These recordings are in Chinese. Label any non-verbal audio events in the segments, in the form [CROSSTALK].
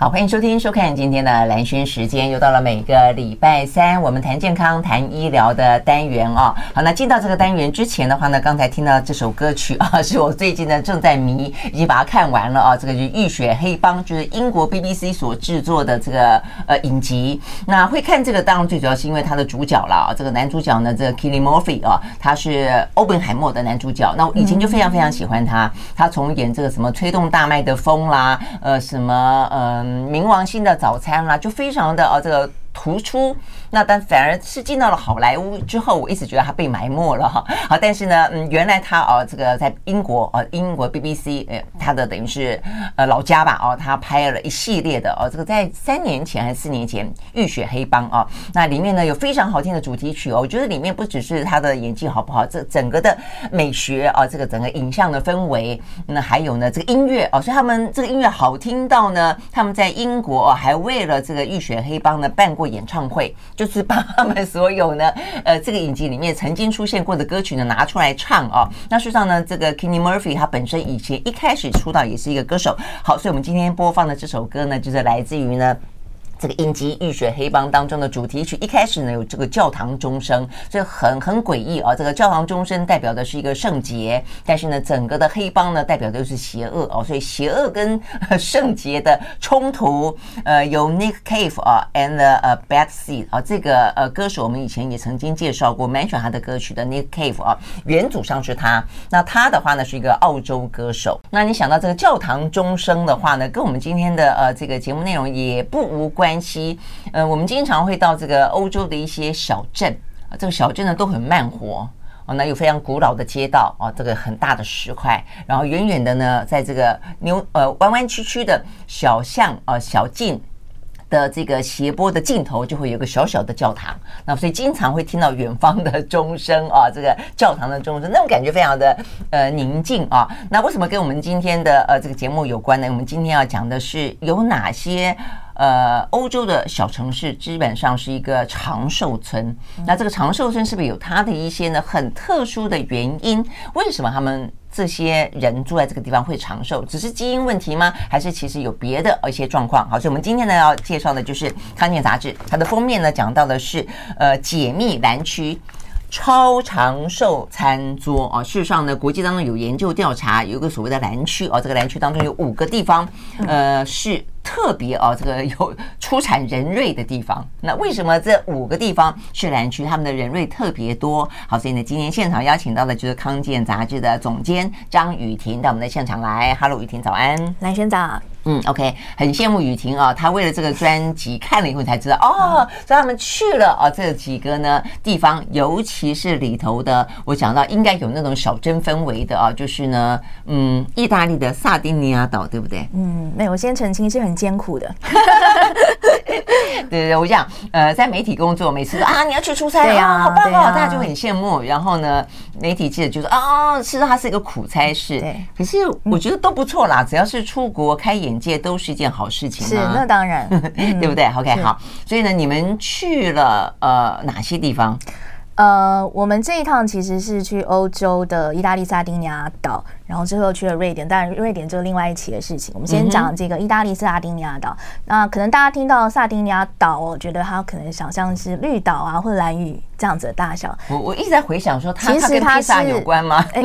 好，欢迎收听、收看今天的蓝轩时间，又到了每个礼拜三，我们谈健康、谈医疗的单元哦。好，那进到这个单元之前的话呢，刚才听到这首歌曲啊，是我最近呢正在迷，已经把它看完了啊。这个就是《浴血黑帮》，就是英国 BBC 所制作的这个呃影集。那会看这个，当然最主要是因为它的主角了啊，这个男主角呢，这个 Cillian Murphy 啊，他是欧本海默的男主角。那我以前就非常非常喜欢他，他从演这个什么吹动大麦的风啦，呃，什么嗯。冥王星的早餐啦，就非常的啊，这个。突出，那但反而是进到了好莱坞之后，我一直觉得他被埋没了哈。好，但是呢，嗯，原来他哦，这个在英国哦，英国 BBC 呃，他的等于是呃老家吧哦，他拍了一系列的哦，这个在三年前还是四年前《浴血黑帮》哦，那里面呢有非常好听的主题曲哦，我觉得里面不只是他的演技好不好，这整个的美学啊，这个整个影像的氛围，那还有呢这个音乐哦，所以他们这个音乐好听到呢，他们在英国哦还为了这个《浴血黑帮》呢办过。演唱会就是把他们所有呢，[LAUGHS] 呃，这个影集里面曾经出现过的歌曲呢拿出来唱哦。那事实上呢，这个 Kenny Murphy 他本身以前一开始出道也是一个歌手。好，所以我们今天播放的这首歌呢，就是来自于呢。这个影集《浴血黑帮》当中的主题曲一开始呢，有这个教堂钟声，所以很很诡异啊。这个教堂钟声代表的是一个圣洁，但是呢，整个的黑帮呢代表的是邪恶哦，所以邪恶跟圣洁的冲突。呃，有 Nick Cave 啊，and 呃 Bad Seed 啊，这个呃歌手我们以前也曾经介绍过，mention 他的歌曲的 Nick Cave 啊，原主唱是他。那他的话呢是一个澳洲歌手。那你想到这个教堂钟声的话呢，跟我们今天的呃这个节目内容也不无关。关系，呃，我们经常会到这个欧洲的一些小镇啊，这个小镇呢都很慢活哦，那有非常古老的街道啊，这个很大的石块，然后远远的呢，在这个牛呃弯弯曲曲的小巷啊小径的这个斜坡的尽头，就会有个小小的教堂，那所以经常会听到远方的钟声啊，这个教堂的钟声，那种感觉非常的呃宁静啊。那为什么跟我们今天的呃这个节目有关呢？我们今天要讲的是有哪些？呃，欧洲的小城市基本上是一个长寿村。那这个长寿村是不是有它的一些呢很特殊的原因？为什么他们这些人住在这个地方会长寿？只是基因问题吗？还是其实有别的一些状况？好，所以我们今天呢要介绍的就是《康健》杂志，它的封面呢讲到的是呃解密蓝区超长寿餐桌啊。事实上呢，国际当中有研究调查，有一个所谓的蓝区啊，这个蓝区当中有五个地方，呃是。特别哦，这个有出产人瑞的地方，那为什么这五个地方是蓝区？他们的人瑞特别多。好，所以呢，今天现场邀请到的就是康健杂志的总监张雨婷到我们的现场来。Hello，雨婷早安，蓝萱早。嗯，OK，很羡慕雨婷啊，她为了这个专辑看了以后才知道哦，所以他们去了啊这几个呢地方，尤其是里头的，我讲到应该有那种小镇氛围的啊，就是呢，嗯，意大利的萨丁尼亚岛，对不对？嗯，没有，我先澄清是很艰苦的。[LAUGHS] 对对对，我讲，呃，在媒体工作，每次说啊，你要去出差啊，啊，好棒哦，大家就很羡慕。然后呢，媒体记者就说啊，其实它是一个苦差事。对，可是我觉得都不错啦，只要是出国开眼界，都是一件好事情。是，那当然，[LAUGHS] 对不对？OK，好。所以呢，你们去了呃哪些地方？呃，我们这一趟其实是去欧洲的意大利萨丁尼亚岛，然后之后去了瑞典。当然，瑞典就是另外一起的事情。我们先讲这个意大利萨丁尼亚岛。那可能大家听到萨丁尼亚岛，我觉得它可能想象是绿岛啊，或者兰屿这样子的大小。我我一直在回想说它，其实它跟披萨有关吗？哎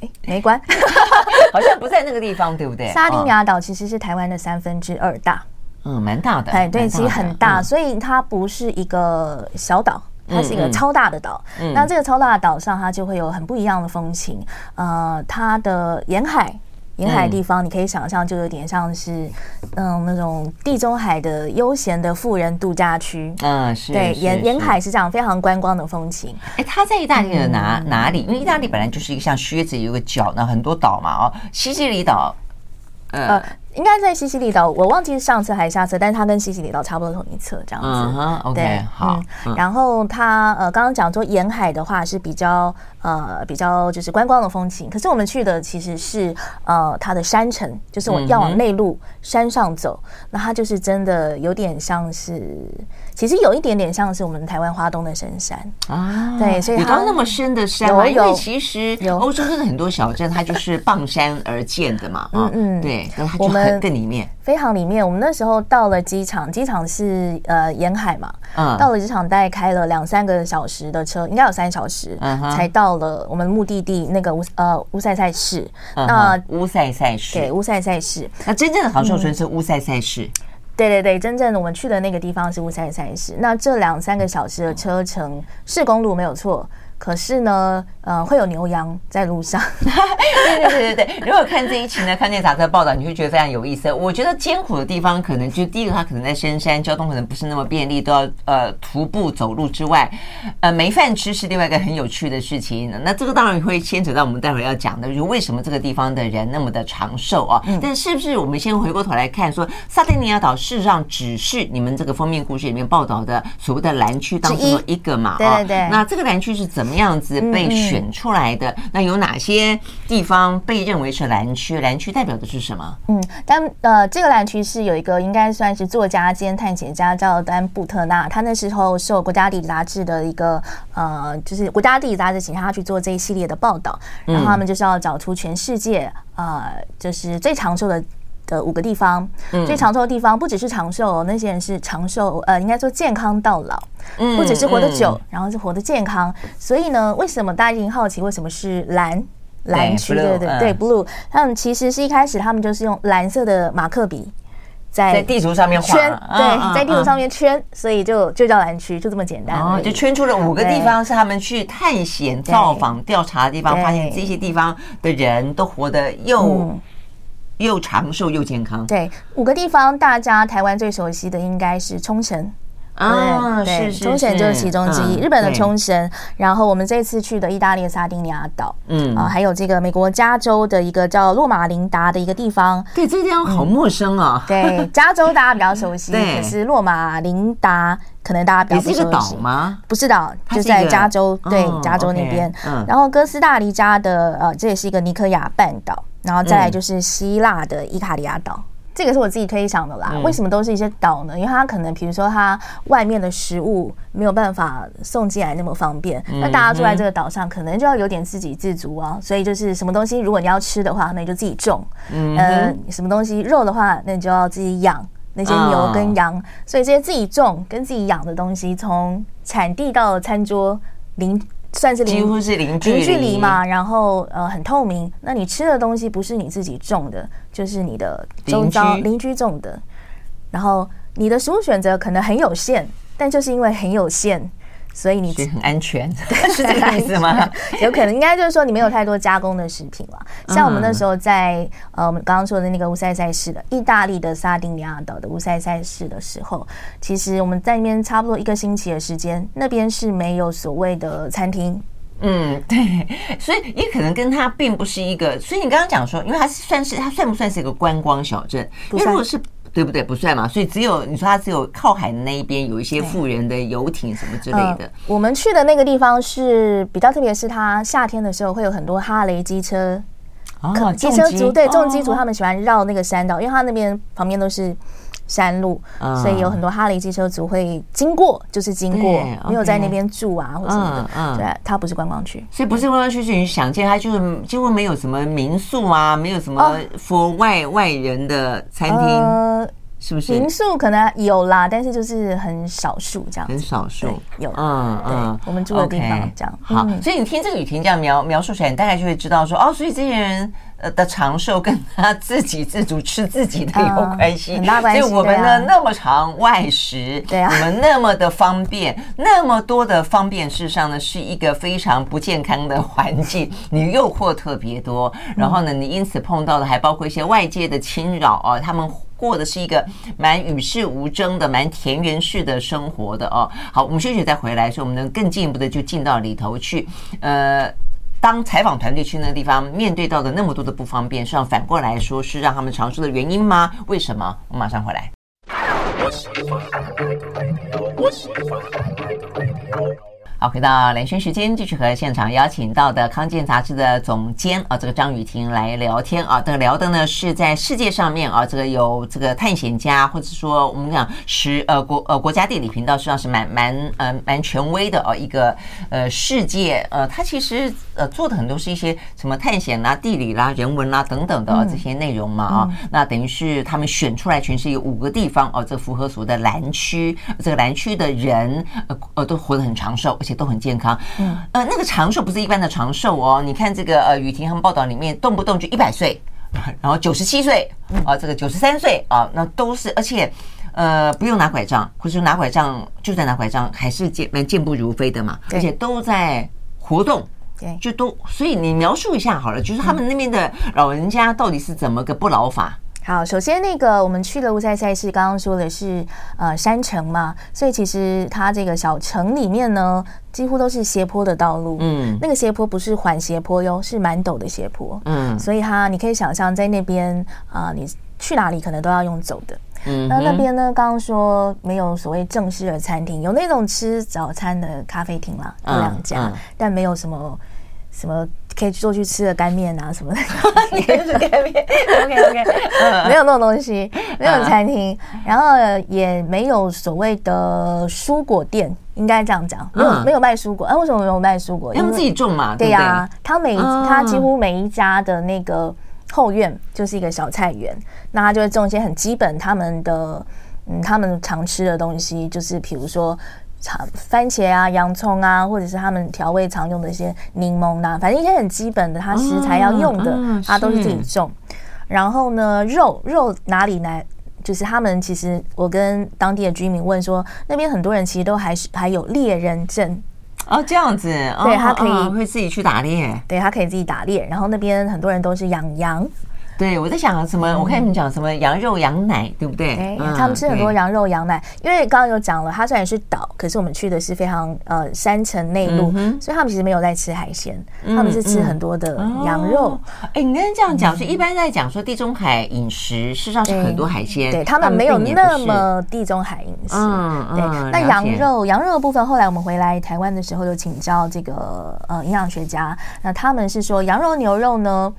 哎，没关，[LAUGHS] 好像不在那个地方，对不对？沙丁尼亚岛其实是台湾的三分之二大，嗯，蛮大的。哎，对，其实很大，所以它不是一个小岛。它是一个超大的岛，嗯嗯、那这个超大的岛上，它就会有很不一样的风情。呃，它的沿海，沿海地方，你可以想象，就有点像是，嗯，那种地中海的悠闲的富人度假区。嗯，是。对，沿沿海是这样非常观光的风情。哎，它在意大利的哪哪里？因为意大利本来就是一个像靴子，有个角那，很多岛嘛。哦，西西里岛，呃。应该在西西里岛，我忘记是上次还是下次，但是它跟西西里岛差不多同一侧这样子。嗯哼，OK，好。然后它呃，刚刚讲说沿海的话是比较呃比较就是观光的风情。可是我们去的其实是呃它的山城，就是我要往内陆山上走，那它就是真的有点像是，其实有一点点像是我们台湾花东的深山啊。对，所以它有那么深的山吗？因为其实欧洲真的很多小镇，它就是傍山而建的嘛。嗯嗯，对，然后它就很更里面，非常里面。我们那时候到了机场，机场是呃沿海嘛，嗯，到了机场大概开了两三个小时的车，应该有三小时，才到了我们目的地那个乌呃乌塞塞市。那乌塞塞市，对，乌塞塞市。那真正的好寿村是乌塞塞市。对对对，真正的我们去的那个地方是乌山山市。那这两三个小时的车程是公路没有错。可是呢，呃，会有牛羊在路上。[LAUGHS] 对对对对对，如果看这一期呢，看见杂志的报道，你会觉得非常有意思。我觉得艰苦的地方，可能就第一个，它可能在深山，交通可能不是那么便利，都要呃徒步走路之外，呃，没饭吃是另外一个很有趣的事情。那这个当然会牵扯到我们待会儿要讲的，就是为什么这个地方的人那么的长寿啊？嗯、但是不是我们先回过头来看，说萨丁尼亚岛事实上只是你们这个封面故事里面报道的所谓的蓝区当中的一个嘛？对对对。那这个蓝区是怎么？什么样子被选出来的？那有哪些地方被认为是蓝区？蓝区代表的是什么？嗯，但呃，这个蓝区是有一个应该算是作家兼探险家叫丹布特纳，他那时候受国家地理杂志的一个呃，就是国家地理杂志请他去做这一系列的报道，然后他们就是要找出全世界呃，就是最长寿的。的五个地方，最长寿的地方不只是长寿哦，那些人是长寿，呃，应该说健康到老，不只是活得久，然后是活得健康。所以呢，为什么大家已经好奇为什么是蓝蓝区？对对对，blue。他们其实是一开始他们就是用蓝色的马克笔在地图上面圈，对，在地图上面圈，所以就就叫蓝区，就这么简单。哦，就圈出了五个地方是他们去探险、造访、调查的地方，发现这些地方的人都活得又。又长寿又健康。对，五个地方，大家台湾最熟悉的应该是冲绳啊，是是，冲绳就是其中之一。日本的冲绳，然后我们这次去的意大利的萨丁尼亚岛，嗯啊，还有这个美国加州的一个叫洛马林达的一个地方。对，这个地方好陌生啊。对，加州大家比较熟悉，[LAUGHS] 可是洛马林达可能大家比较不熟悉。是一个岛吗？不是岛，就在加州，对，加州那边。然后哥斯达黎加的呃，这也是一个尼科亚半岛。然后再来就是希腊的伊卡里亚岛，嗯、这个是我自己推想的啦。嗯、为什么都是一些岛呢？因为它可能，比如说它外面的食物没有办法送进来那么方便，嗯、那大家住在这个岛上，可能就要有点自给自足啊。所以就是什么东西，如果你要吃的话，那你就自己种。嗯，呃，什么东西肉的话，那你就要自己养那些牛跟羊。哦、所以这些自己种跟自己养的东西，从产地到餐桌零。算是几乎是零距离嘛，然后呃很透明。那你吃的东西不是你自己种的，就是你的周遭邻居种的。然后你的食物选择可能很有限，但就是因为很有限。所以你很安全，[LAUGHS] 是这个意思吗？有可能，应该就是说你没有太多加工的食品了。像我们那时候在呃，我们刚刚说的那个乌塞塞市的意大利的萨丁尼亚岛的乌塞塞市的时候，其实我们在那边差不多一个星期的时间，那边是没有所谓的餐厅。嗯，对，所以也可能跟它并不是一个。所以你刚刚讲说，因为它算是它算不算是一个观光小镇？因为如果是。对不对？不算嘛，所以只有你说它只有靠海的那一边有一些富人的游艇什么之类的。呃、我们去的那个地方是比较特别，是它夏天的时候会有很多哈雷机车，哦，机车族对重机族他们喜欢绕那个山道，因为它那边旁边都是。山路，所以有很多哈雷机车族会经过，就是经过，没有在那边住啊，或者什么的。对，它不是观光区，所以不是观光区，你想见它就是几乎没有什么民宿啊，没有什么 for 外外人的餐厅，是不是？民宿可能有啦，但是就是很少数这样，很少数有。嗯嗯，我们住的地方这样。好，所以你听这个雨婷这样描描述起来，你大概就会知道说，哦，所以这些人。呃的长寿跟他自给自足吃自己的有关系，[LAUGHS] 很大关系。所以我们呢那么长外食，对啊，我们那么的方便，那么多的方便，事实上呢是一个非常不健康的环境。你诱惑特别多，然后呢，你因此碰到的还包括一些外界的侵扰啊。他们过的是一个蛮与世无争的、蛮田园式的生活的哦。好，我们休息再回来，所以我们能更进一步的就进到里头去，呃。当采访团队去那个地方，面对到的那么多的不方便，实际上反过来说是让他们长寿的原因吗？为什么？我马上回来。好，回到蓝轩时间，继续和现场邀请到的康健杂志的总监啊，这个张雨婷来聊天啊。这个聊的呢是在世界上面啊，这个有这个探险家，或者说我们讲是呃国呃国家地理频道实际上是蛮蛮呃蛮权威的哦、啊，一个呃世界呃，它其实呃做的很多是一些什么探险啦、地理啦、人文啦等等的、啊、这些内容嘛啊。嗯、那等于是他们选出来全世界五个地方哦、啊，这个符合所谓的蓝区，这个蓝区的人呃呃都活得很长寿。且都很健康，嗯，呃，那个长寿不是一般的长寿哦。你看这个呃，雨婷他们报道里面，动不动就一百岁，[LAUGHS] 然后九十七岁，啊，这个九十三岁啊，那都是，而且呃，不用拿拐杖，或者说拿拐杖就在拿拐杖，还是健蛮健步如飞的嘛，而且都在活动，对，就都，所以你描述一下好了，就是他们那边的老人家到底是怎么个不老法？好，首先那个我们去的乌塞赛事刚刚说的是呃山城嘛，所以其实它这个小城里面呢，几乎都是斜坡的道路。嗯，那个斜坡不是缓斜坡哟，是蛮陡的斜坡。嗯，所以它你可以想象在那边啊、呃，你去哪里可能都要用走的。嗯，那那边呢，刚刚说没有所谓正式的餐厅，有那种吃早餐的咖啡厅啦，有两家，嗯嗯、但没有什么什么。可以做去吃的干面啊什么的，[LAUGHS] 你可以吃干面，OK OK，没有那种东西，没有餐厅，然后也没有所谓的蔬果店，应该这样讲，没有没有卖蔬果，哎，为什么没有卖蔬果？他们自己种嘛，对呀，他每他几乎每一家的那个后院就是一个小菜园，那他就会种一些很基本他们的嗯他们常吃的东西，就是比如说。番茄啊、洋葱啊，或者是他们调味常用的一些柠檬啊，反正一些很基本的，它食材要用的，它都是自己种。然后呢，肉肉哪里来？就是他们其实，我跟当地的居民问说，那边很多人其实都还是还有猎人证哦，这样子，对他可以会自己去打猎，对他可以自己打猎。然后那边很多人都是养羊。对，我在想什么？我看你们讲什么羊肉、羊奶，对不对？对，他们吃很多羊肉、羊奶。因为刚刚有讲了，它虽然是岛，可是我们去的是非常呃山城内陆，所以他们其实没有在吃海鲜，他们是吃很多的羊肉。哎，你刚才这样讲，是一般在讲说地中海饮食，事实上是很多海鲜，对他们没有那么地中海饮食。嗯嗯。对，那羊肉，羊肉的部分，后来我们回来台湾的时候，就请教这个呃营养学家，那他们是说羊肉、牛肉呢？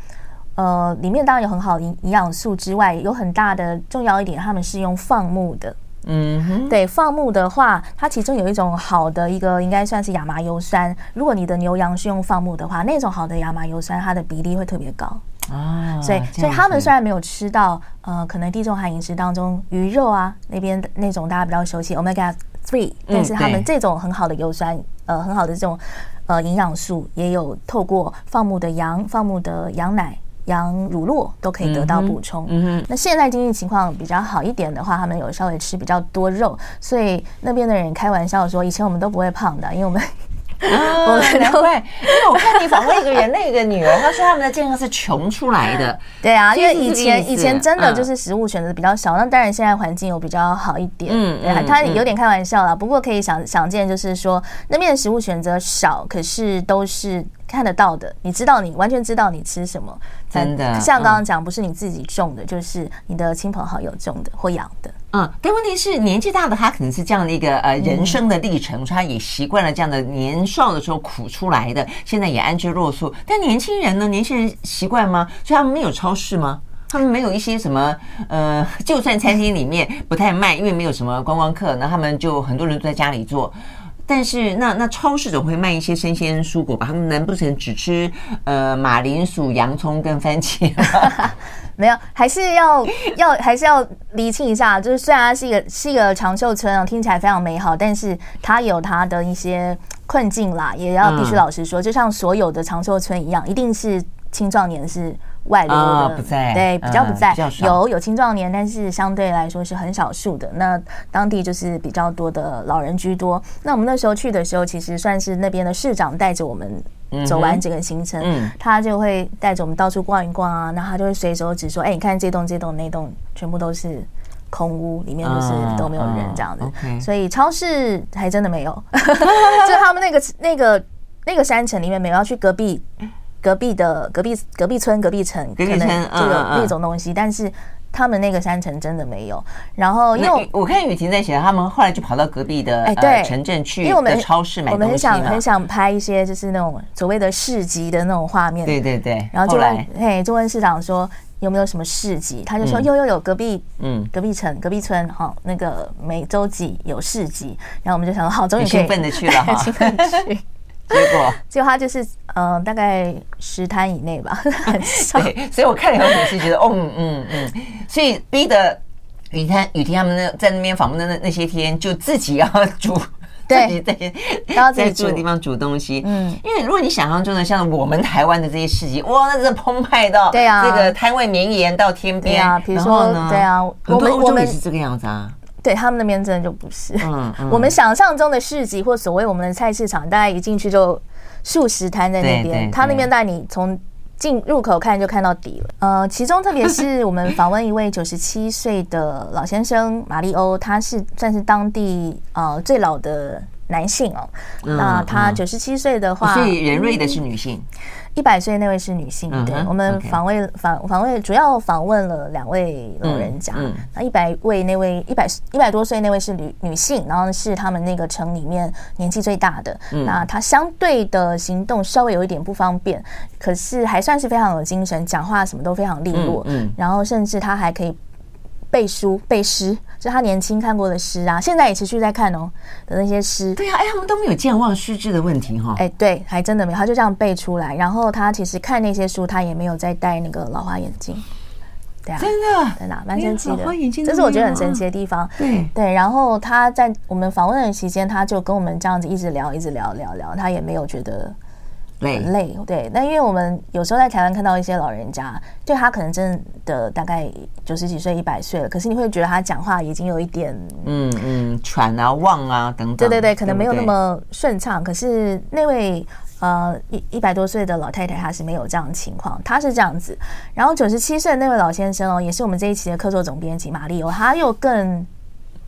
呃，里面当然有很好的营营养素之外，有很大的重要一点，他们是用放牧的。嗯哼，对，放牧的话，它其中有一种好的一个应该算是亚麻油酸。如果你的牛羊是用放牧的话，那种好的亚麻油酸，它的比例会特别高啊。所以，所以他们虽然没有吃到呃，可能地中海饮食当中鱼肉啊那边的那种大家比较熟悉 Omega three，但是他们这种很好的油酸，呃，很好的这种呃营养素，也有透过放牧的羊、放牧的羊奶。羊乳酪都可以得到补充。嗯哼，那现在经济情况比较好一点的话，他们有稍微吃比较多肉，所以那边的人开玩笑说，以前我们都不会胖的，因为我们。啊，难怪，因为我看你访问一个人，[LAUGHS] 那个女儿，她说他们的健康是穷出来的。对啊，因为以前以前真的就是食物选择比较少，那当然现在环境有比较好一点。嗯，对，他有点开玩笑啦，不过可以想想见，就是说那边的食物选择少，可是都是看得到的，你知道，你完全知道你吃什么。真的，像刚刚讲，不是你自己种的，就是你的亲朋好友种的或养的。嗯，但问题是年纪大的他可能是这样的一个呃人生的历程，他也习惯了这样的年少的时候苦出来的，现在也安之若素。但年轻人呢？年轻人习惯吗？所以他们没有超市吗？他们没有一些什么呃，就算餐厅里面不太卖，因为没有什么观光客，那他们就很多人都在家里做。但是那那超市总会卖一些生鲜蔬果吧？他们难不成只吃呃马铃薯、洋葱跟番茄吗？[LAUGHS] 没有，还是要 [LAUGHS] 要还是要厘清一下。就是虽然它是一个是一个长寿村啊，听起来非常美好，但是它有它的一些困境啦，也要必须老实说。就像所有的长寿村一样，一定是青壮年是。外流的、哦、不在，对，比较不在，嗯、有有青壮年，但是相对来说是很少数的。那当地就是比较多的老人居多。那我们那时候去的时候，其实算是那边的市长带着我们走完整个行程，他就会带着我们到处逛一逛啊。那他就会随手指说：“哎、欸，你看这栋、这栋、那栋，全部都是空屋，里面都是都没有人这样子。哦哦 okay、所以超市还真的没有，[LAUGHS] 就他们那个那个那个山城里面没有，要去隔壁。隔壁的隔壁隔壁村隔壁城可能就有那种东西，但是。他们那个山城真的没有，然后因为我看雨婷在写，他们后来就跑到隔壁的哎对城镇去，因为我们超市买我们很想很想拍一些就是那种所谓的市集的那种画面，对对对，然后就问嘿，就问市长说有没有什么市集，他就说有有有，隔壁嗯。隔壁城隔壁村哈那个每周几有市集，然后我们就想说好，终于 [LAUGHS] 兴奋的去了哈，兴奋去。结果，[LAUGHS] 结果他就是，嗯、呃，大概十摊以内吧，[LAUGHS] 很少。对，所以我看了以后也是觉得，哦，嗯嗯嗯，所以逼得雨天、雨天他们那在那边访问的那那些天，就自己要煮，对，自己在住的地方煮东西。嗯，因为如果你想象中的像我们台湾的这些市集，哇，那真的澎湃到，对啊，这个摊位绵延到天边啊。比如说呢，对啊，我们我们是这个样子啊。对他们那边真的就不是，嗯嗯、[LAUGHS] 我们想象中的市集或所谓我们的菜市场，大概一进去就数十摊在那边，他那边带你从进入口看就看到底了。呃，其中特别是我们访问一位九十七岁的老先生马利欧，他是算是当地呃最老的男性哦。嗯、那他九十七岁的话，所以人瑞的是女性。一百岁那位是女性，对，我们访问访访问主要访问了两位老人家。那一百位那位一百一百多岁那位是女女性，然后是他们那个城里面年纪最大的。那她相对的行动稍微有一点不方便，可是还算是非常有精神，讲话什么都非常利落。然后甚至她还可以背书背诗。就他年轻看过的诗啊，现在也持续在看哦的那些诗。对呀、啊，哎，他们都没有健忘失智的问题哈。哎，对，还真的没有，他就这样背出来。然后他其实看那些书，他也没有再戴那个老花眼镜。对啊，真的，真的蛮神奇的。这是我觉得很神奇的地方。对对，然后他在我们访问的期间，他就跟我们这样子一直聊，一直聊聊聊，他也没有觉得。累累，对，那因为我们有时候在台湾看到一些老人家，就他可能真的大概九十几岁、一百岁了，可是你会觉得他讲话已经有一点，嗯嗯，喘啊、忘啊等等。对对对，可能没有那么顺畅。可是那位呃一一百多岁的老太太，她是没有这样的情况，她是这样子。然后九十七岁的那位老先生哦，也是我们这一期的客座总编辑马丽欧，他又更。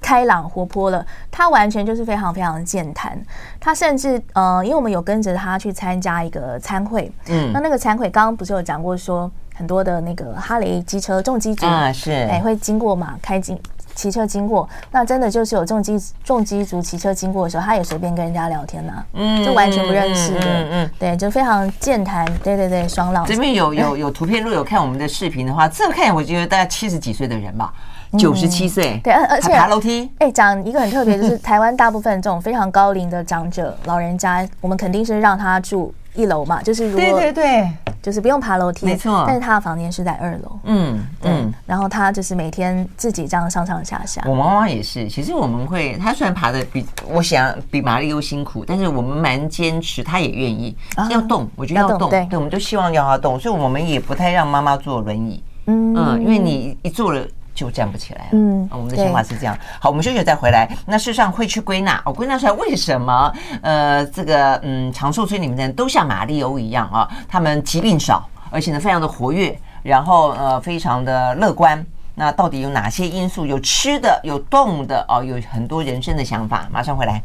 开朗活泼了，他完全就是非常非常的健谈。他甚至呃，因为我们有跟着他去参加一个餐会，嗯，那那个餐会刚刚不是有讲过说很多的那个哈雷机车重机组啊是哎、欸、会经过嘛，开经骑车经过，那真的就是有重机重机组骑车经过的时候，他也随便跟人家聊天呐、啊，嗯，就完全不认识的，嗯，嗯对，就非常健谈，对对对，双浪。这边有有有图片，如果有看我们的视频的话，这个看我觉得大概七十几岁的人吧。九十七岁，对，而且爬楼梯。哎，讲一个很特别，就是 [LAUGHS] 台湾大部分这种非常高龄的长者、老人家，我们肯定是让他住一楼嘛，就是如果对对对，就是不用爬楼梯，没错。但是他的房间是在二楼，嗯嗯，然后他就是每天自己这样上上下下。我妈妈也是，其实我们会，她虽然爬的比我想比马利欧辛苦，但是我们蛮坚持，她也愿意要动，我觉得要动，对，我们都希望要她动，所以我们也不太让妈妈坐轮椅，嗯嗯，因为你一坐了。就站不起来了。嗯，我们的想法是这样。好，我们休息再回来。那事实上会去归纳，哦，归纳出来为什么？呃，这个嗯，长寿村里面的人都像马里欧一样啊，他们疾病少，而且呢非常的活跃，然后呃非常的乐观。那到底有哪些因素？有吃的，有动的哦，有很多人生的想法。马上回来。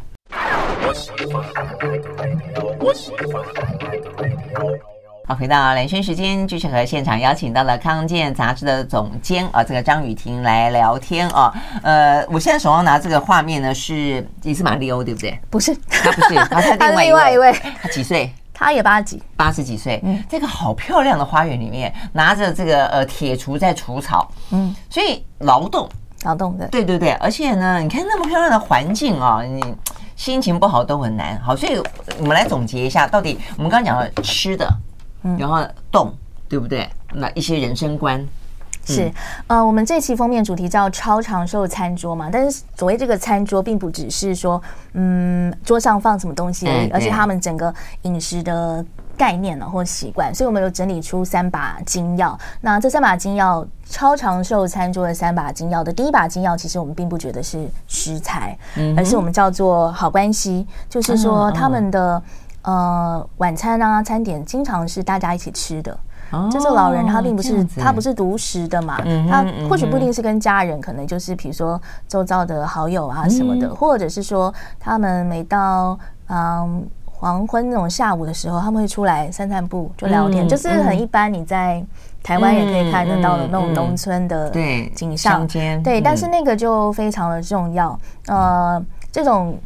好，回到兰萱时间，继续和现场邀请到了康健杂志的总监啊，这个张雨婷来聊天啊。呃，我现在手上拿这个画面呢，是也是马利欧，对不对？不是，他不是，[LAUGHS] 他是另外一位。他几岁？他也八十几，八十几岁。嗯，这个好漂亮的花园里面，拿着这个呃铁锄在除草。嗯，所以劳动，劳动的，对对对。而且呢，你看那么漂亮的环境啊，你心情不好都很难。好，所以我们来总结一下，到底我们刚刚讲了吃的。然后动，对不对？那一些人生观是，呃，我们这期封面主题叫“超长寿餐桌”嘛，但是所谓这个餐桌，并不只是说，嗯，桌上放什么东西而已，而是他们整个饮食的概念呢，或习惯。所以我们有整理出三把金钥。那这三把金钥，超长寿餐桌的三把金钥的第一把金钥，其实我们并不觉得是食材，而是我们叫做好关系，就是说他们的。呃，晚餐啊，餐点经常是大家一起吃的。哦，就这个老人他并不是他不是独食的嘛，嗯、他或许不一定是跟家人，可能就是比如说周遭的好友啊什么的，嗯、或者是说他们每到嗯黄昏那种下午的时候，他们会出来散散步，就聊天，嗯、就是很一般。你在台湾也可以看得到的那种农村的景象，对，对，但是那个就非常的重要。呃，这种。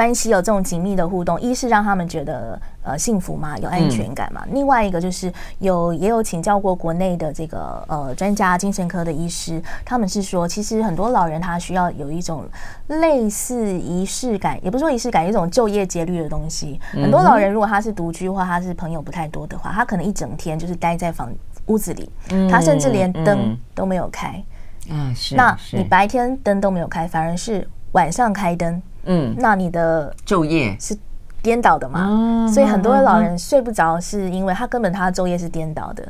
关系有这种紧密的互动，一是让他们觉得呃幸福嘛，有安全感嘛。嗯、另外一个就是有也有请教过国内的这个呃专家精神科的医师，他们是说，其实很多老人他需要有一种类似仪式感，也不是说仪式感，一种就业节律的东西。很多老人如果他是独居或他是朋友不太多的话，他可能一整天就是待在房屋子里，嗯、他甚至连灯都没有开。嗯，是。那你白天灯都没有开，反而是晚上开灯。嗯，那你的就业。是颠倒的嘛？所以很多的老人睡不着，是因为他根本他的昼夜是颠倒的。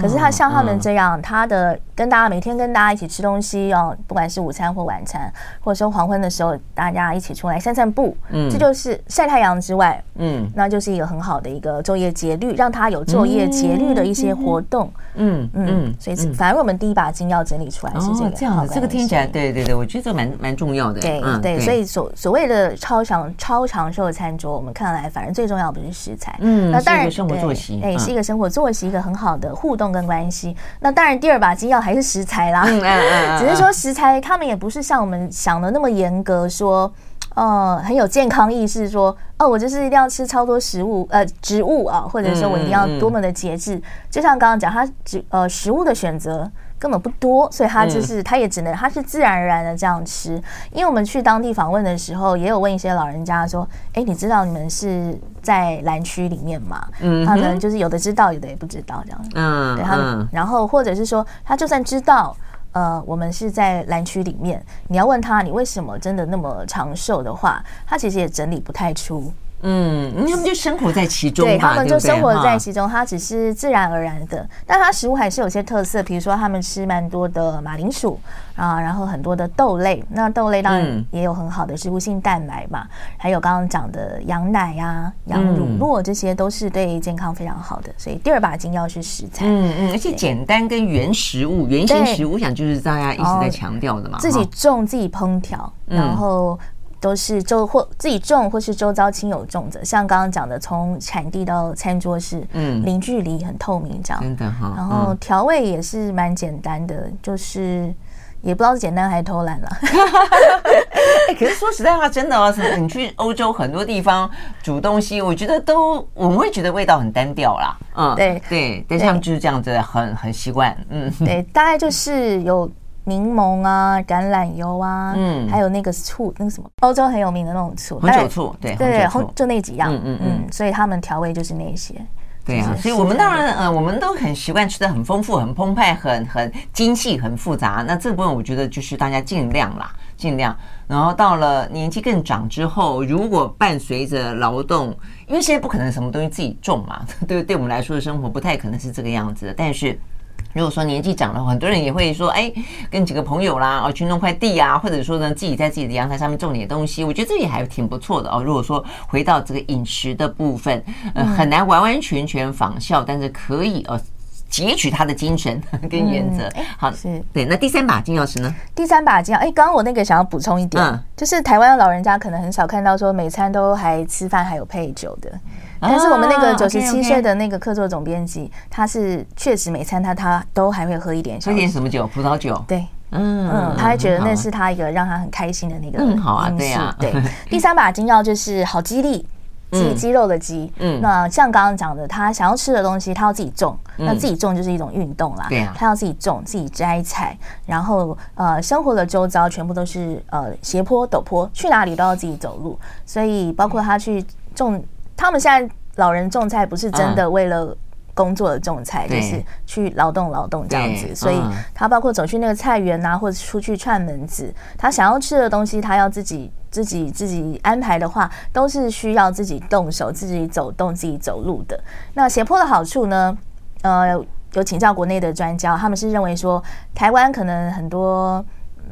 可是他像他们这样，他的。跟大家每天跟大家一起吃东西哦，不管是午餐或晚餐，或者说黄昏的时候，大家一起出来散散步，嗯，这就是晒太阳之外，嗯，那就是一个很好的一个昼夜节律，让他有昼夜节律的一些活动，嗯嗯，所以反而我们第一把金要整理出来是这个，这样子，这个听起来，对对对，我觉得这个蛮蛮重要的，对对，所以所所谓的超长超长寿的餐桌，我们看来反正最重要不是食材，嗯，那当然生活作息，哎，是一个生活作息，一个很好的互动跟关系。那当然第二把金要还是食材啦，[LAUGHS] 只是说食材，他们也不是像我们想的那么严格，说，呃，很有健康意识，说，哦，我就是一定要吃超多食物，呃，植物啊，或者说我一定要多么的节制。就像刚刚讲，它植呃食物的选择根本不多，所以他就是他也只能他是自然而然的这样吃。因为我们去当地访问的时候，也有问一些老人家说，哎，你知道你们是在蓝区里面吗？嗯，他们就是有的知道，有的也不知道这样子。嗯，对他们，然后或者是说，他就算知道。呃，我们是在蓝区里面。你要问他，你为什么真的那么长寿的话，他其实也整理不太出。嗯，他们就生活在其中，对，他们就生活在其中，它只是自然而然的。但它食物还是有些特色，比如说他们吃蛮多的马铃薯啊，然后很多的豆类。那豆类当然也有很好的植物性蛋白嘛，还有刚刚讲的羊奶呀、羊乳酪，这些都是对健康非常好的。所以第二把金要是食材，嗯嗯，而且简单跟原食物、原型食物，我想就是大家一直在强调的嘛，自己种、自己烹调，然后。都是周或自己种，或是周遭亲友种的，像刚刚讲的，从产地到餐桌是，嗯，零距离，很透明这样。真的哈。然后调味也是蛮简单的，就是也不知道是简单还是偷懒了。[LAUGHS] 哎，可是说实在话，真的哦，你去欧洲很多地方煮东西，我觉得都我们会觉得味道很单调啦。嗯，对对，但是他们就是这样子，很很习惯。嗯，对，大概就是有。柠檬啊，橄榄油啊，嗯，还有那个醋，那个什么，欧洲很有名的那种醋，红酒醋，对对对，就那几样，嗯嗯嗯，所以他们调味就是那些，对啊，所以我们当然，呃，我们都很习惯吃的很丰富、很澎湃、很很精细、很复杂。那这部分我觉得就是大家尽量啦，尽量。然后到了年纪更长之后，如果伴随着劳动，因为现在不可能什么东西自己种嘛，[LAUGHS] 对，对我们来说的生活不太可能是这个样子的，但是。如果说年纪长了，很多人也会说，哎，跟几个朋友啦，哦，去弄块地啊，或者说呢，自己在自己的阳台上面种点东西，我觉得这也还挺不错的哦。如果说回到这个饮食的部分，呃，很难完完全全仿效，但是可以哦。汲取他的精神 [LAUGHS] 跟原则。好，是对。那第三把金钥匙呢？第三把金钥，哎，刚刚我那个想要补充一点，嗯，就是台湾的老人家可能很少看到说每餐都还吃饭还有配酒的。但是我们那个九十七岁的那个客座总编辑，他是确实每餐他他都还会喝一点，喝点什么酒？葡萄酒。对，嗯嗯，他还觉得那是他一个让他很开心的那个嗯。好啊，对啊，对。[LAUGHS] 第三把金钥就是好肌力，肌肌肉的肌。嗯，那像刚刚讲的，他想要吃的东西，他要自己种，那自己种就是一种运动啦。对啊，他要自己种，自己摘采，然后呃，生活的周遭全部都是呃斜坡陡坡，去哪里都要自己走路，所以包括他去种。他们现在老人种菜不是真的为了工作的种菜，就是去劳动劳动这样子。所以他包括走去那个菜园啊，或者出去串门子，他想要吃的东西，他要自己自己自己安排的话，都是需要自己动手、自己走动、自己走路的。那斜坡的好处呢？呃，有请教国内的专家，他们是认为说，台湾可能很多。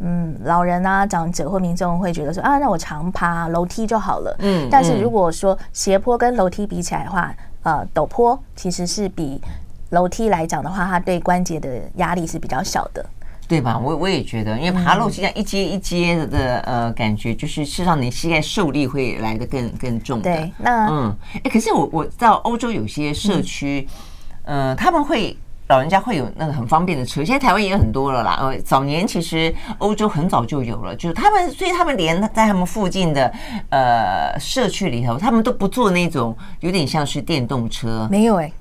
嗯，老人啊，长者或民众会觉得说啊，那我常爬楼梯就好了。嗯，但是如果说斜坡跟楼梯比起来的话，呃，陡坡其实是比楼梯来讲的话，它对关节的压力是比较小的。对吧？我我也觉得，因为爬楼梯这样一阶一阶的呃感觉，就是事实上你膝盖受力会来的更更重的。对，那嗯，哎，可是我我到欧洲有些社区，嗯、呃，他们会老人家会有那个很方便的车，现在台湾也有很多了啦。呃，早年其实欧洲很早就有了，就是他们，所以他们连在他们附近的呃社区里头，他们都不坐那种有点像是电动车，没有哎、欸。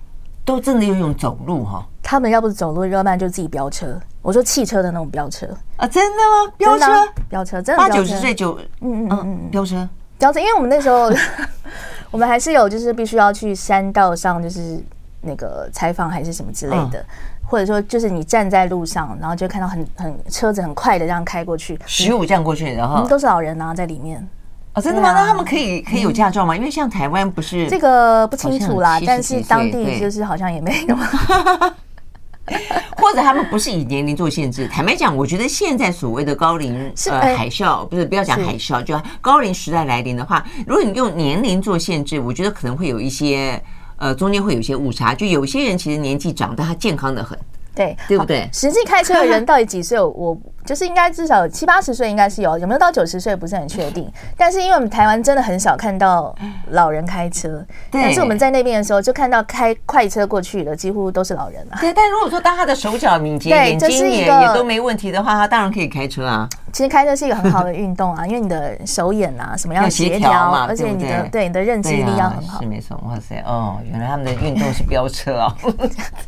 都真的要用走路哈？他们要不是走路，要不然就自己飙车。我说汽车的那种飙车啊，真的吗？飙车，飙车，真的八九十岁就嗯嗯嗯飙车，飙车。因为我们那时候，[LAUGHS] 我们还是有就是必须要去山道上，就是那个采访还是什么之类的，或者说就是你站在路上，然后就看到很很车子很快的这样开过去，十五这样过去，然后都是老人啊在里面。哦，真的吗？那他们可以可以有驾照吗？因为像台湾不是这个不清楚啦，但是当地就是好像也没有。[LAUGHS] 或者他们不是以年龄做限制。坦白讲，我觉得现在所谓的高龄呃海啸，不是不要讲海啸，就高龄时代来临的话，如果你用年龄做限制，我觉得可能会有一些呃中间会有一些误差。就有些人其实年纪长，但他健康的很。对，对不对？实际开车的人到底几岁？我就是应该至少七八十岁，应该是有，有没有到九十岁不是很确定。[LAUGHS] 但是因为我们台湾真的很少看到老人开车，但是我们在那边的时候，就看到开快车过去的几乎都是老人啊。对，但如果说当他的手脚敏捷，眼睛也也都没问题的话，他当然可以开车啊。其实开车是一个很好的运动啊，因为你的手眼啊什么要协调嘛，而且你的对你的认知力要很好。是没错，哇塞哦，原来他们的运动是飙车啊。[LAUGHS] [LAUGHS]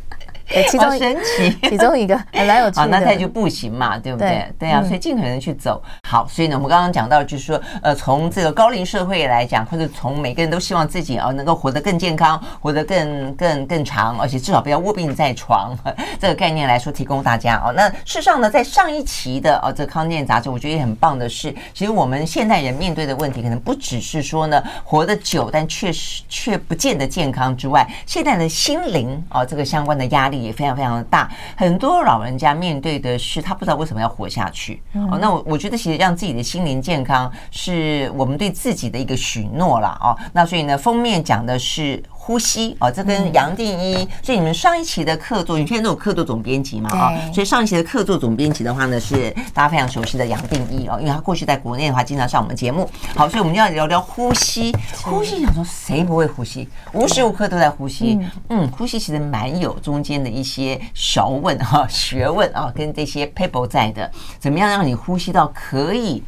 其中神奇，其中一个 [LAUGHS] 还蛮有趣的。好，那他就步行嘛，对不对？对，对啊，所以尽可能去走。好，所以呢，我们刚刚讲到，就是说，呃，从这个高龄社会来讲，或者从每个人都希望自己啊能够活得更健康，活得更更更长，而且至少不要卧病在床 [LAUGHS] 这个概念来说，提供大家哦。那事实上呢，在上一期的哦这个康健杂志，我觉得也很棒的是，其实我们现代人面对的问题，可能不只是说呢活得久，但确实却不见得健康之外，现在的心灵啊这个相关的压力。也非常非常的大，很多老人家面对的是他不知道为什么要活下去。哦，那我我觉得其实让自己的心灵健康是我们对自己的一个许诺了哦。那所以呢，封面讲的是。呼吸哦，这跟杨定一，所以你们上一期的客座，你现在都有客座总编辑嘛？啊，所以上一期的客座总编辑的话呢，是大家非常熟悉的杨定一哦，因为他过去在国内的话，经常上我们节目。好，所以我们要聊聊呼吸。呼吸，想说谁不会呼吸？无时无刻都在呼吸。嗯，呼吸其实蛮有中间的一些学问哈，学问啊，跟这些 people 在的，怎么样让你呼吸到可以。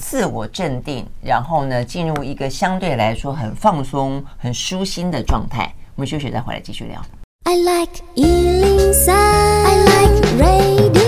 自我镇定，然后呢，进入一个相对来说很放松、很舒心的状态。我们休息再回来继续聊。I like 103, I like radio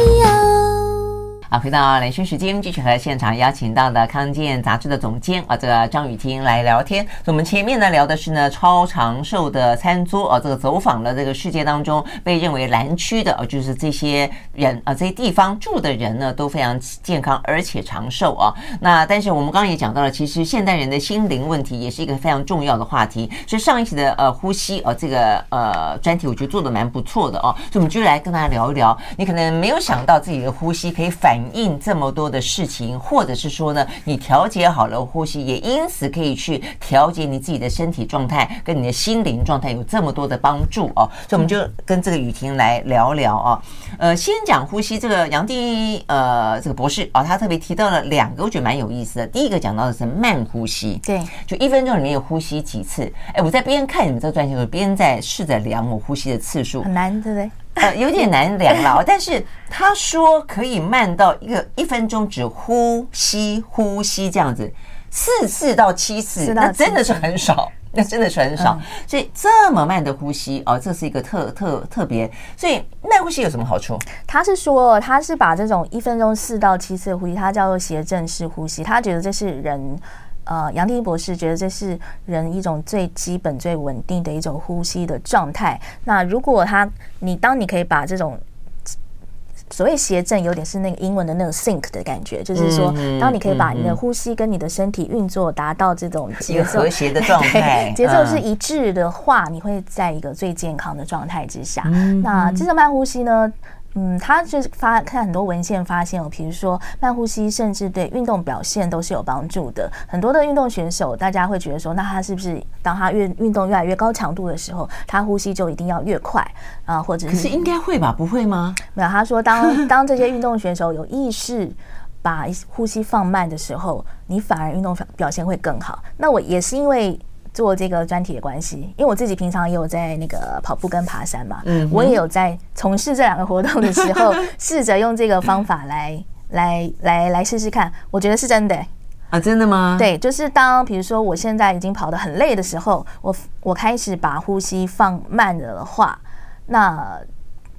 好，回到连线时间，继续和现场邀请到的康健杂志的总监啊，这个张雨婷来聊天。我们前面呢聊的是呢超长寿的餐桌啊，这个走访了这个世界当中被认为蓝区的啊，就是这些人啊，这些地方住的人呢都非常健康而且长寿啊。那但是我们刚刚也讲到了，其实现代人的心灵问题也是一个非常重要的话题。所以上一期的呃呼吸啊这个呃专题，我觉得做的蛮不错的哦。所以我们就来跟大家聊一聊，你可能没有想到自己的呼吸可以反。应这么多的事情，或者是说呢，你调节好了呼吸，也因此可以去调节你自己的身体状态，跟你的心灵状态有这么多的帮助哦。所以我们就跟这个雨婷来聊聊啊。呃，先讲呼吸，这个杨定一呃这个博士啊，他特别提到了两个，我觉得蛮有意思的。第一个讲到的是慢呼吸，对，就一分钟里面有呼吸几次。哎，我在边看你们这个专辑的时候，边在试着量我呼吸的次数，很难，对不对？呃，有点难量了，[LAUGHS] 但是他说可以慢到一个一分钟只呼吸呼吸这样子，四次到七次，[LAUGHS] 那真的是很少，那真的是很少。所以这么慢的呼吸哦，这是一个特特特别。所以慢呼吸有什么好处？他是说，他是把这种一分钟四到七次的呼吸，他叫做谐振式呼吸，他觉得这是人。呃，杨定一博士觉得这是人一种最基本、最稳定的一种呼吸的状态。那如果他，你当你可以把这种所谓谐振，有点是那个英文的那个 sync 的感觉，就是说，当你可以把你的呼吸跟你的身体运作达到这种节奏和谐的状态，[LAUGHS] 节奏是一致的话，你会在一个最健康的状态之下。那这种慢呼吸呢？嗯，他就是发看很多文献发现哦，比如说慢呼吸，甚至对运动表现都是有帮助的。很多的运动选手，大家会觉得说，那他是不是当他越运动越来越高强度的时候，他呼吸就一定要越快啊？或者是？是应该会吧？不会吗？没有，他说当当这些运动选手有意识把呼吸放慢的时候，你反而运动表现会更好。那我也是因为。做这个专题的关系，因为我自己平常也有在那个跑步跟爬山嘛，嗯，我也有在从事这两个活动的时候，[LAUGHS] 试着用这个方法来来来来试试看，我觉得是真的啊，真的吗？对，就是当比如说我现在已经跑得很累的时候，我我开始把呼吸放慢了的话，那。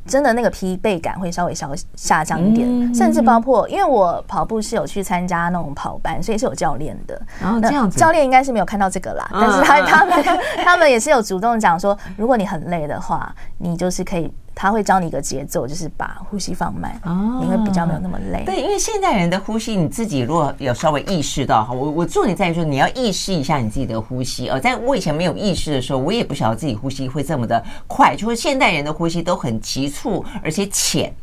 真的那个疲惫感会稍微稍下降一点，甚至包括因为我跑步是有去参加那种跑班，所以是有教练的。然后这样子，教练应该是没有看到这个啦，但是他他们他们也是有主动讲说，如果你很累的话，你就是可以。他会教你一个节奏，就是把呼吸放慢，哦，你会比较没有那么累。对，因为现代人的呼吸，你自己如果有稍微意识到哈，我我重点在于说，你要意识一下你自己的呼吸。哦，在我以前没有意识的时候，我也不晓得自己呼吸会这么的快，就是现代人的呼吸都很急促而且浅。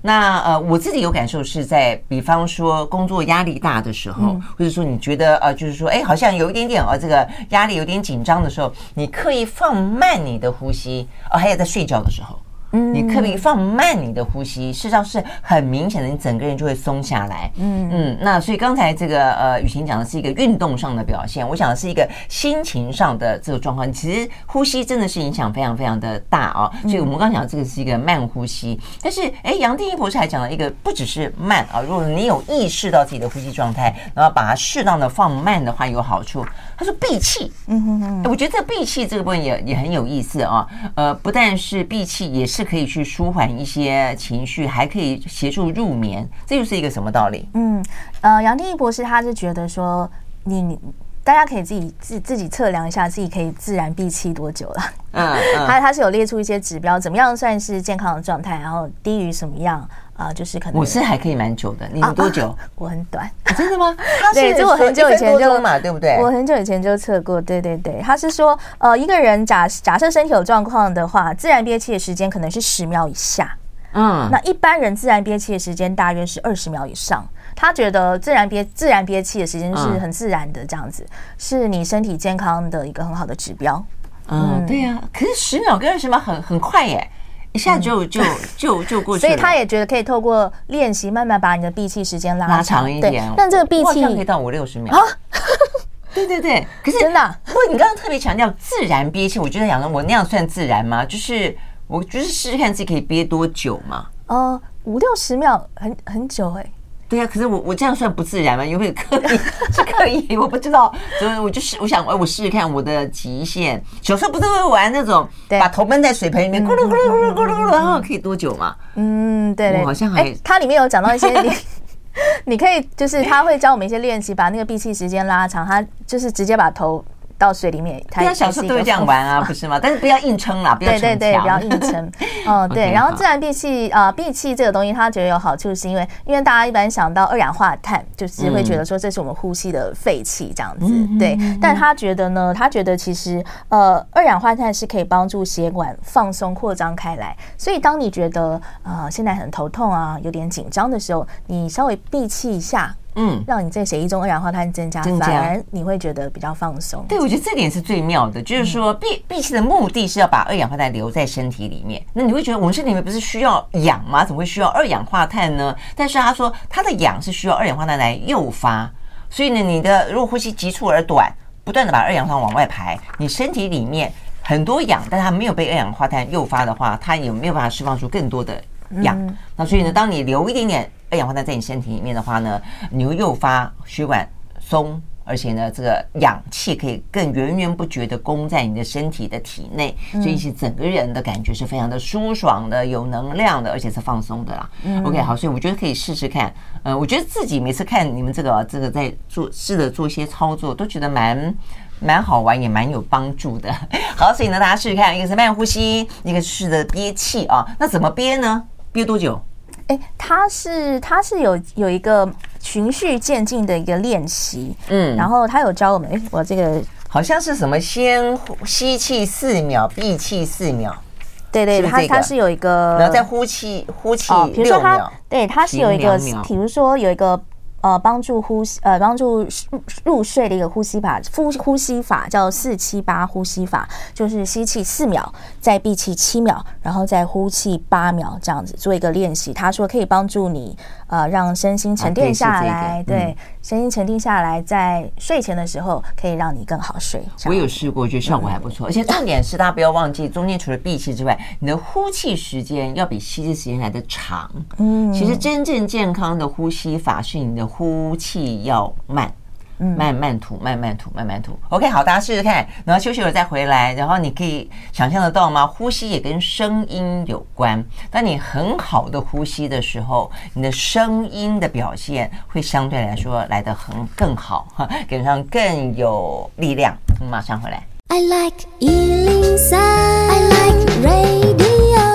那呃，我自己有感受是在，比方说工作压力大的时候，或者说你觉得呃，就是说哎，好像有一点点呃，这个压力有点紧张的时候，你刻意放慢你的呼吸，哦，还有在睡觉的时候。嗯，你可以放慢你的呼吸？事实上是很明显的，你整个人就会松下来。嗯嗯，那所以刚才这个呃，雨晴讲的是一个运动上的表现，我想的是一个心情上的这个状况。其实呼吸真的是影响非常非常的大啊。所以我们刚刚讲的这个是一个慢呼吸，但是哎，杨定一博士还讲了一个，不只是慢啊，如果你有意识到自己的呼吸状态，然后把它适当的放慢的话，有好处。他说闭气，嗯哼哼，我觉得这闭气这个部分也也很有意思啊。呃，不但是闭气，也是。可以去舒缓一些情绪，还可以协助入眠，这又是一个什么道理？嗯，呃，杨定一博士他是觉得说你，你大家可以自己自自己测量一下，自己可以自然闭气多久了。嗯，嗯他他是有列出一些指标，怎么样算是健康的状态，然后低于什么样？啊，就是可能我是还可以蛮久的，你们多久？我很短，真的吗？[LAUGHS] 对，这我很久以前就嘛，对不对？我很久以前就测过，对对对。他是说，呃，一个人假假设身体有状况的话，自然憋气的时间可能是十秒以下。嗯，那一般人自然憋气的时间大约是二十秒以上。他觉得自然憋自然憋气的时间是很自然的，这样子是你身体健康的一个很好的指标。嗯，对呀。可是十秒跟二十秒很很快耶。一下就就就就过去了，所以他也觉得可以透过练习，慢慢把你的闭气时间拉拉长一点。但这个闭气可以到五六十秒啊！[LAUGHS] 对对对，可是真的。不过你刚刚特别强调自然憋气，我觉得讲的我那样算自然吗？就是我就是试试看自己可以憋多久嘛。哦，五六十秒很很久哎。对呀、啊，可是我我这样算不自然吗？有没有刻意？[LAUGHS] 是刻意？我不知道，所以我就是我想，我试试看我的极限。小时候不是会玩那种，把头闷在水盆里面，咕噜咕噜咕噜咕噜咕噜，然后可以多久嘛？嗯，对对，我好像还、欸。它里面有讲到一些你，[LAUGHS] 你可以就是他会教我们一些练习，把那个闭气时间拉长。他就是直接把头。到水里面，他小时候都会这样玩啊，不是吗？[LAUGHS] 但是不要硬撑啦，不要对，不要硬撑。嗯，[LAUGHS] 对。然后自然闭气啊，闭气这个东西，他觉得有好处，是因为因为大家一般想到二氧化碳，就是会觉得说这是我们呼吸的废气这样子。对。但他觉得呢，他觉得其实呃，二氧化碳是可以帮助血管放松扩张开来。所以当你觉得呃现在很头痛啊，有点紧张的时候，你稍微闭气一下。嗯，让你在血液中二氧化碳增加，反而你会觉得比较放松。对，我觉得这点是最妙的，就是说闭闭气的目的是要把二氧化碳留在身体里面。那你会觉得我们身体里面不是需要氧吗？怎么会需要二氧化碳呢？但是他说他的氧是需要二氧化碳来诱发，所以呢，你的如果呼吸急促而短，不断的把二氧化碳往外排，你身体里面很多氧，但它没有被二氧化碳诱发的话，它也没有办法释放出更多的氧。那所以呢，当你留一点点。二氧化碳在你身体里面的话呢，你会诱发血管松，而且呢，这个氧气可以更源源不绝的供在你的身体的体内，所以是整个人的感觉是非常的舒爽的、有能量的，而且是放松的啦。OK，好，所以我觉得可以试试看。呃，我觉得自己每次看你们这个这个在做试着做一些操作，都觉得蛮蛮好玩，也蛮有帮助的。[LAUGHS] 好，所以呢，大家试试看，一个是慢呼吸，一个是试着憋气啊。那怎么憋呢？憋多久？哎，它是它是有有一个循序渐进的一个练习，嗯，然后他有教我们，哎，我这个好像是什么，先吸气四秒，闭气四秒，对对，它它是有一个，然后再呼气呼气比如说它对，它是有一个，比如说有一个。呃，帮助呼吸，呃，帮助入睡的一个呼吸法，呼呼吸法叫四七八呼吸法，就是吸气四秒，再闭气七秒，然后再呼气八秒，这样子做一个练习。他说可以帮助你，呃，让身心沉淀下来，对。身心沉淀下来，在睡前的时候可以让你更好睡。我有试过，觉得效果还不错。而且重点是，大家不要忘记，中间除了闭气之外，你的呼气时间要比吸气时间来的长。嗯，其实真正健康的呼吸法是你的呼气要慢。慢慢吐，慢慢吐，慢慢吐。OK，好，大家试试看，然后休息了再回来。然后你可以想象得到吗？呼吸也跟声音有关。当你很好的呼吸的时候，你的声音的表现会相对来说来得很更好，哈，跟上更有力量。马上回来。I like 103, I like radio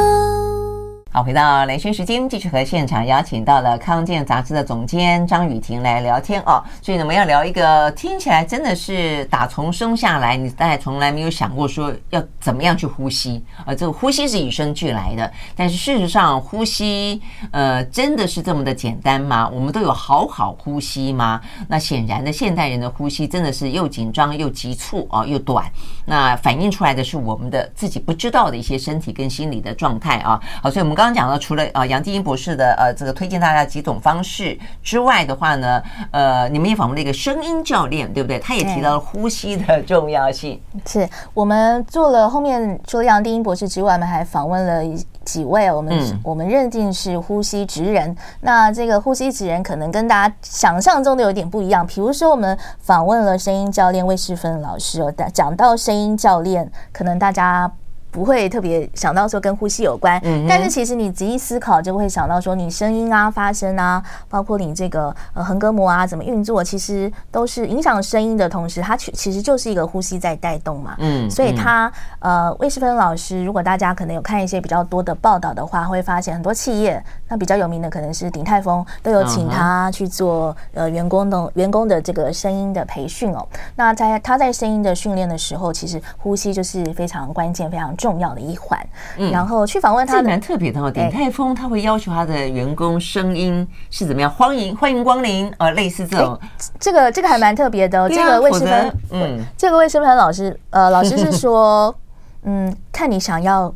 好，回到兰萱时间，继续和现场邀请到了康健杂志的总监张雨婷来聊天哦。所以呢，我们要聊一个听起来真的是打从生下来，你大概从来没有想过说要怎么样去呼吸，呃，这个呼吸是与生俱来的。但是事实上，呼吸呃真的是这么的简单吗？我们都有好好呼吸吗？那显然的，现代人的呼吸真的是又紧张又急促啊，又短。那反映出来的是我们的自己不知道的一些身体跟心理的状态啊。好，所以我们刚。刚刚讲到，除了啊杨定一博士的呃这个推荐大家几种方式之外的话呢，呃，你们也访问了一个声音教练，对不对？他也提到了呼吸的重要性。是我们做了后面除了杨定一博士之外，我们还访问了几位我们、嗯、我们认定是呼吸职人。那这个呼吸职人可能跟大家想象中的有点不一样。比如说，我们访问了声音教练魏世芬老师哦，讲到声音教练，可能大家。不会特别想到说跟呼吸有关，但是其实你仔细思考就会想到说，你声音啊、发声啊，包括你这个呃横膈膜啊怎么运作，其实都是影响声音的同时，它其其实就是一个呼吸在带动嘛。嗯，所以他呃魏世芬老师，如果大家可能有看一些比较多的报道的话，会发现很多企业，那比较有名的可能是鼎泰丰，都有请他去做呃员工的员工的这个声音的培训哦。那在他在声音的训练的时候，其实呼吸就是非常关键，非常。重要的一环，嗯，然后去访问他，蛮特别的哦。鼎泰丰他会要求他的员工声音是怎么样？欢迎欢迎光临，呃，类似这种，这个这个还蛮特别的。这个魏世芬，嗯，这个魏世芬老师，呃，[LAUGHS] 老师是说，嗯，看你想要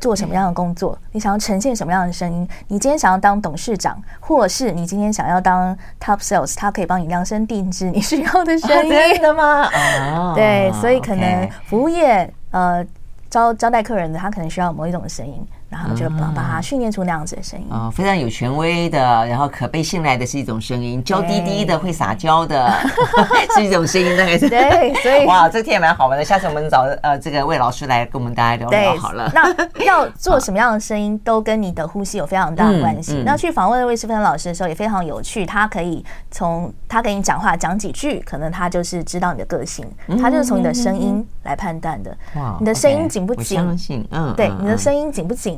做什么样的工作，你想要呈现什么样的声音。你今天想要当董事长，或是你今天想要当 top sales，他可以帮你量身定制 [LAUGHS] 你需要的声音，真的吗？哦，对，所以可能服务业，呃。招招待客人的，他可能需要某一种声音。然后就把把它训练出那样子的声音哦，非常有权威的，然后可被信赖的是一种声音，娇滴滴的，会撒娇的 [LAUGHS] 是一种声音，大概是对，所以 [LAUGHS] 哇，这个天也蛮好玩的。下次我们找呃这个魏老师来跟我们大家聊聊好了。那要 [LAUGHS] 做什么样的声音，都跟你的呼吸有非常大的关系。那去访问魏世芬老师的时候也非常有趣，他可以从他给你讲话讲几句，可能他就是知道你的个性，他就是从你的声音来判断的。哇，你的声音紧不紧？相信，嗯，对，你的声音紧不紧？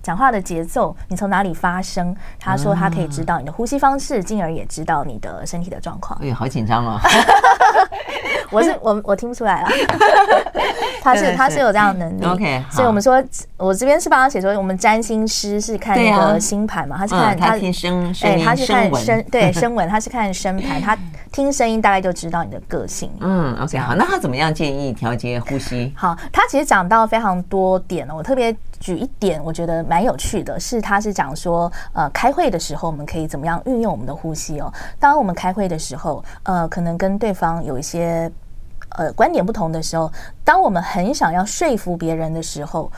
讲话的节奏，你从哪里发声？他说他可以知道你的呼吸方式，进而也知道你的身体的状况。哎，好紧张哦！[LAUGHS] 我是我我听不出来 [LAUGHS] 了。他是他是有这样的能力。OK，所以我们说，我这边是帮他写说，我们占星师是看那个星盘嘛，他是看他听声哎，他是看声对 [LAUGHS] 声纹，他是看声盘，他听声音大概就知道你的个性。嗯，OK，好，那他怎么样建议调节呼吸？好，他其实讲到非常多点哦，我特别。举一点，我觉得蛮有趣的，是他是讲说，呃，开会的时候我们可以怎么样运用我们的呼吸哦。当我们开会的时候，呃，可能跟对方有一些呃观点不同的时候，当我们很想要说服别人的时候，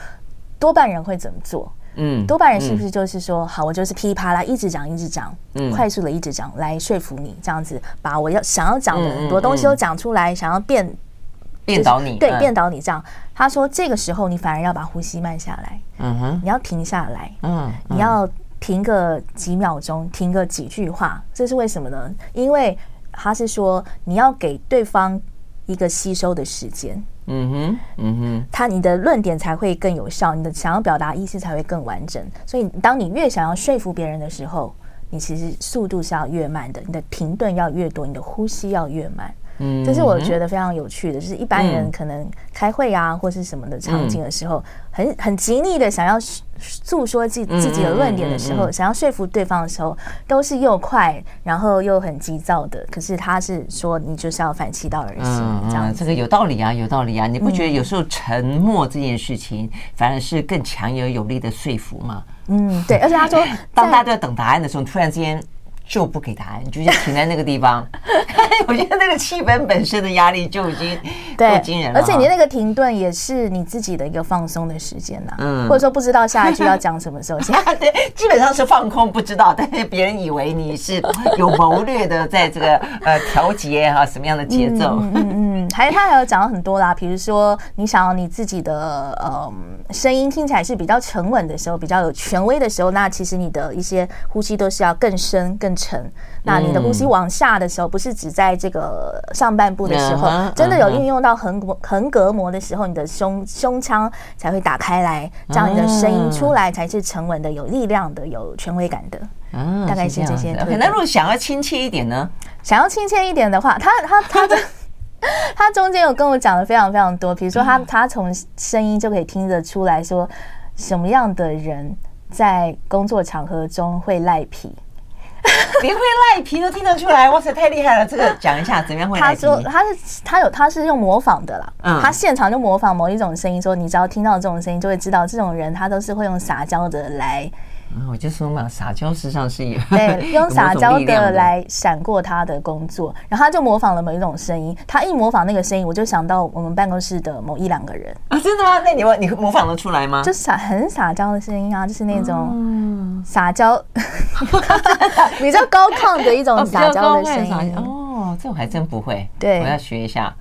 多半人会怎么做？嗯，多半人是不是就是说，嗯、好，我就是噼里啪啦一直讲，一直讲，嗯，快速的一直讲来说服你，这样子把我要想要讲的很多东西都讲出来，想要变。倒你，对，变倒你这样。他说，这个时候你反而要把呼吸慢下来，嗯哼，你要停下来，嗯，你要停个几秒钟，停个几句话，这是为什么呢？因为他是说你要给对方一个吸收的时间，嗯哼，嗯哼，他你的论点才会更有效，你的想要表达意思才会更完整。所以，当你越想要说服别人的时候，你其实速度是要越慢的，你的停顿要越多，你的呼吸要越慢。嗯，这是我觉得非常有趣的，就是一般人可能开会啊，或是什么的场景的时候，很很极力的想要诉说自自己的论点的时候，想要说服对方的时候，都是又快，然后又很急躁的。可是他是说，你就是要反其道而行，这样这个有道理啊，有道理啊。你不觉得有时候沉默这件事情反而是更强有有力的说服吗？嗯，对。而且他说，[LAUGHS] 当大家都在等答案的时候，突然之间。就不给答案，你就先停在那个地方。[LAUGHS] 我觉得那个气氛本身的压力就已经够惊人了。而且你那个停顿也是你自己的一个放松的时间呐、啊。嗯，或者说不知道下一句要讲什么时候。[LAUGHS] 对，基本上是放空，不知道，但是别人以为你是有谋略的，在这个呃调节哈什么样的节奏。嗯嗯嗯，还有他还有讲到很多啦，比如说你想要你自己的呃声音听起来是比较沉稳的时候，比较有权威的时候，那其实你的一些呼吸都是要更深更沉，那你的呼吸往下的时候，不是只在这个上半部的时候，真的有运用到横横膈膜的时候，你的胸胸腔才会打开来，这样你的声音出来才是沉稳的、有力量的、有权威感的。嗯，大概是这些。那如果想要亲切一点呢？想要亲切一点的话，他他他的 [LAUGHS] 他中间有跟我讲的非常非常多，比如说他他从声音就可以听得出来说，什么样的人在工作场合中会赖皮。[LAUGHS] 连会赖皮都听得出来，哇塞，太厉害了！这个讲一下怎么样会赖皮？他说他是他有他是用模仿的啦，嗯，他现场就模仿某一种声音，说你只要听到这种声音，就会知道这种人他都是会用撒娇的来。嗯，我就说嘛，撒娇实际上是有对，[LAUGHS] 用撒娇的来闪过他的工作，然后他就模仿了某一种声音。他一模仿那个声音，我就想到我们办公室的某一两个人啊，真的吗？那你你模仿得出来吗？就撒很撒娇的声音啊，就是那种撒娇，[LAUGHS] 比较高亢的一种撒娇的声音。哦，这我还真不会，对，我要学一下。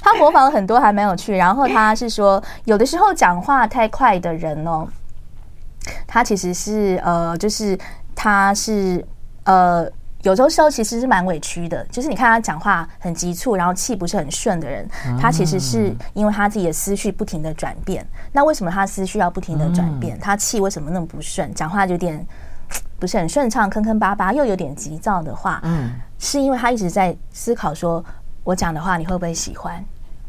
他模仿了很多，还蛮有趣。然后他是说，有的时候讲话太快的人哦。他其实是呃，就是他是呃，有时候时候其实是蛮委屈的。就是你看他讲话很急促，然后气不是很顺的人，他其实是因为他自己的思绪不停的转变。那为什么他思绪要不停的转变？他气为什么那么不顺？讲话有点 [TSK] 不是很顺畅，坑坑巴巴，又有点急躁的话，嗯，是因为他一直在思考说，我讲的话你会不会喜欢？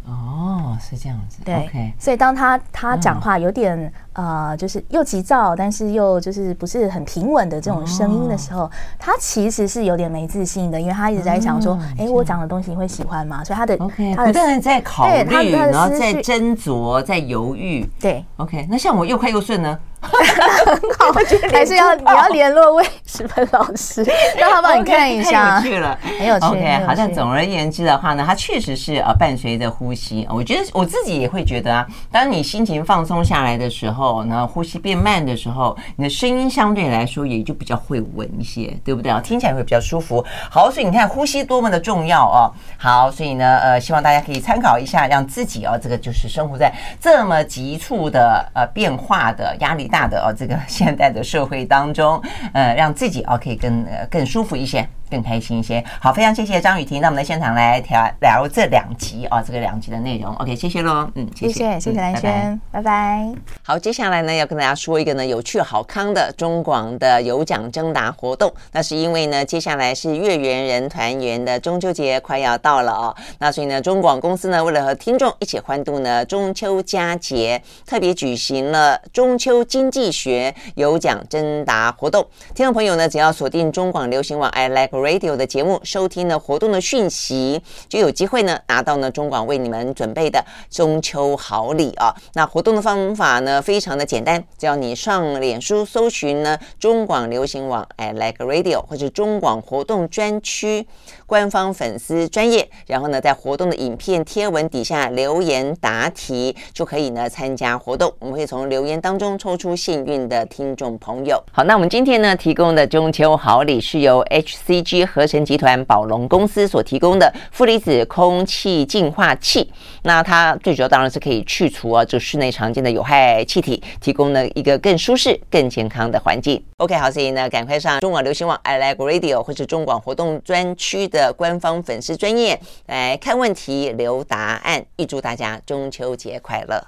哦，是这样子。对所以当他他讲话有点、嗯、呃，就是又急躁，但是又就是不是很平稳的这种声音的时候，哦、他其实是有点没自信的，因为他一直在想说，哎、嗯，我讲的东西你会喜欢吗？所以他的 OK，他的不断在考虑，然后在斟酌，在犹豫。对，OK，那像我又快又顺呢？[LAUGHS] 很好，[LAUGHS] 还是要你要联络魏石芬老师，[LAUGHS] 让他帮你看一下。太有趣了，很有趣。OK，好像总而言之的话呢，它确实是呃伴随着呼吸。我觉得我自己也会觉得啊，当你心情放松下来的时候，哦，那呼吸变慢的时候，你的声音相对来说也就比较会稳一些，对不对啊？听起来会比较舒服。好，所以你看呼吸多么的重要哦。好，所以呢，呃，希望大家可以参考一下，让自己哦，这个就是生活在这么急促的呃变化的压力大的哦，这个现代的社会当中，呃，让自己哦可以更呃更舒服一些。更开心一些。好，非常谢谢张雨婷那我们的现场来聊聊这两集啊，这个两集的内容。OK，谢谢喽，嗯，谢谢，谢谢，谢谢兰萱，拜拜。好，接下来呢要跟大家说一个呢有趣好康的中广的有奖征答活动。那是因为呢接下来是月圆人团圆的中秋节快要到了哦。那所以呢中广公司呢为了和听众一起欢度呢中秋佳节，特别举行了中秋经济学有奖征答活动。听众朋友呢只要锁定中广流行网 I Like。Radio 的节目，收听了活动的讯息，就有机会呢拿到呢中广为你们准备的中秋好礼啊！那活动的方法呢非常的简单，只要你上脸书搜寻呢中广流行网 I Like Radio 或者中广活动专区官方粉丝专页，然后呢在活动的影片贴文底下留言答题，就可以呢参加活动。我们会从留言当中抽出幸运的听众朋友。好，那我们今天呢提供的中秋好礼是由 H C HCG。合成集团宝龙公司所提供的负离子空气净化器，那它最主要当然是可以去除啊，这室内常见的有害气体，提供了一个更舒适、更健康的环境。OK，好，所以呢，赶快上中广流行网 I Like Radio 或是中广活动专区的官方粉丝专页来看问题、留答案。预祝大家中秋节快乐！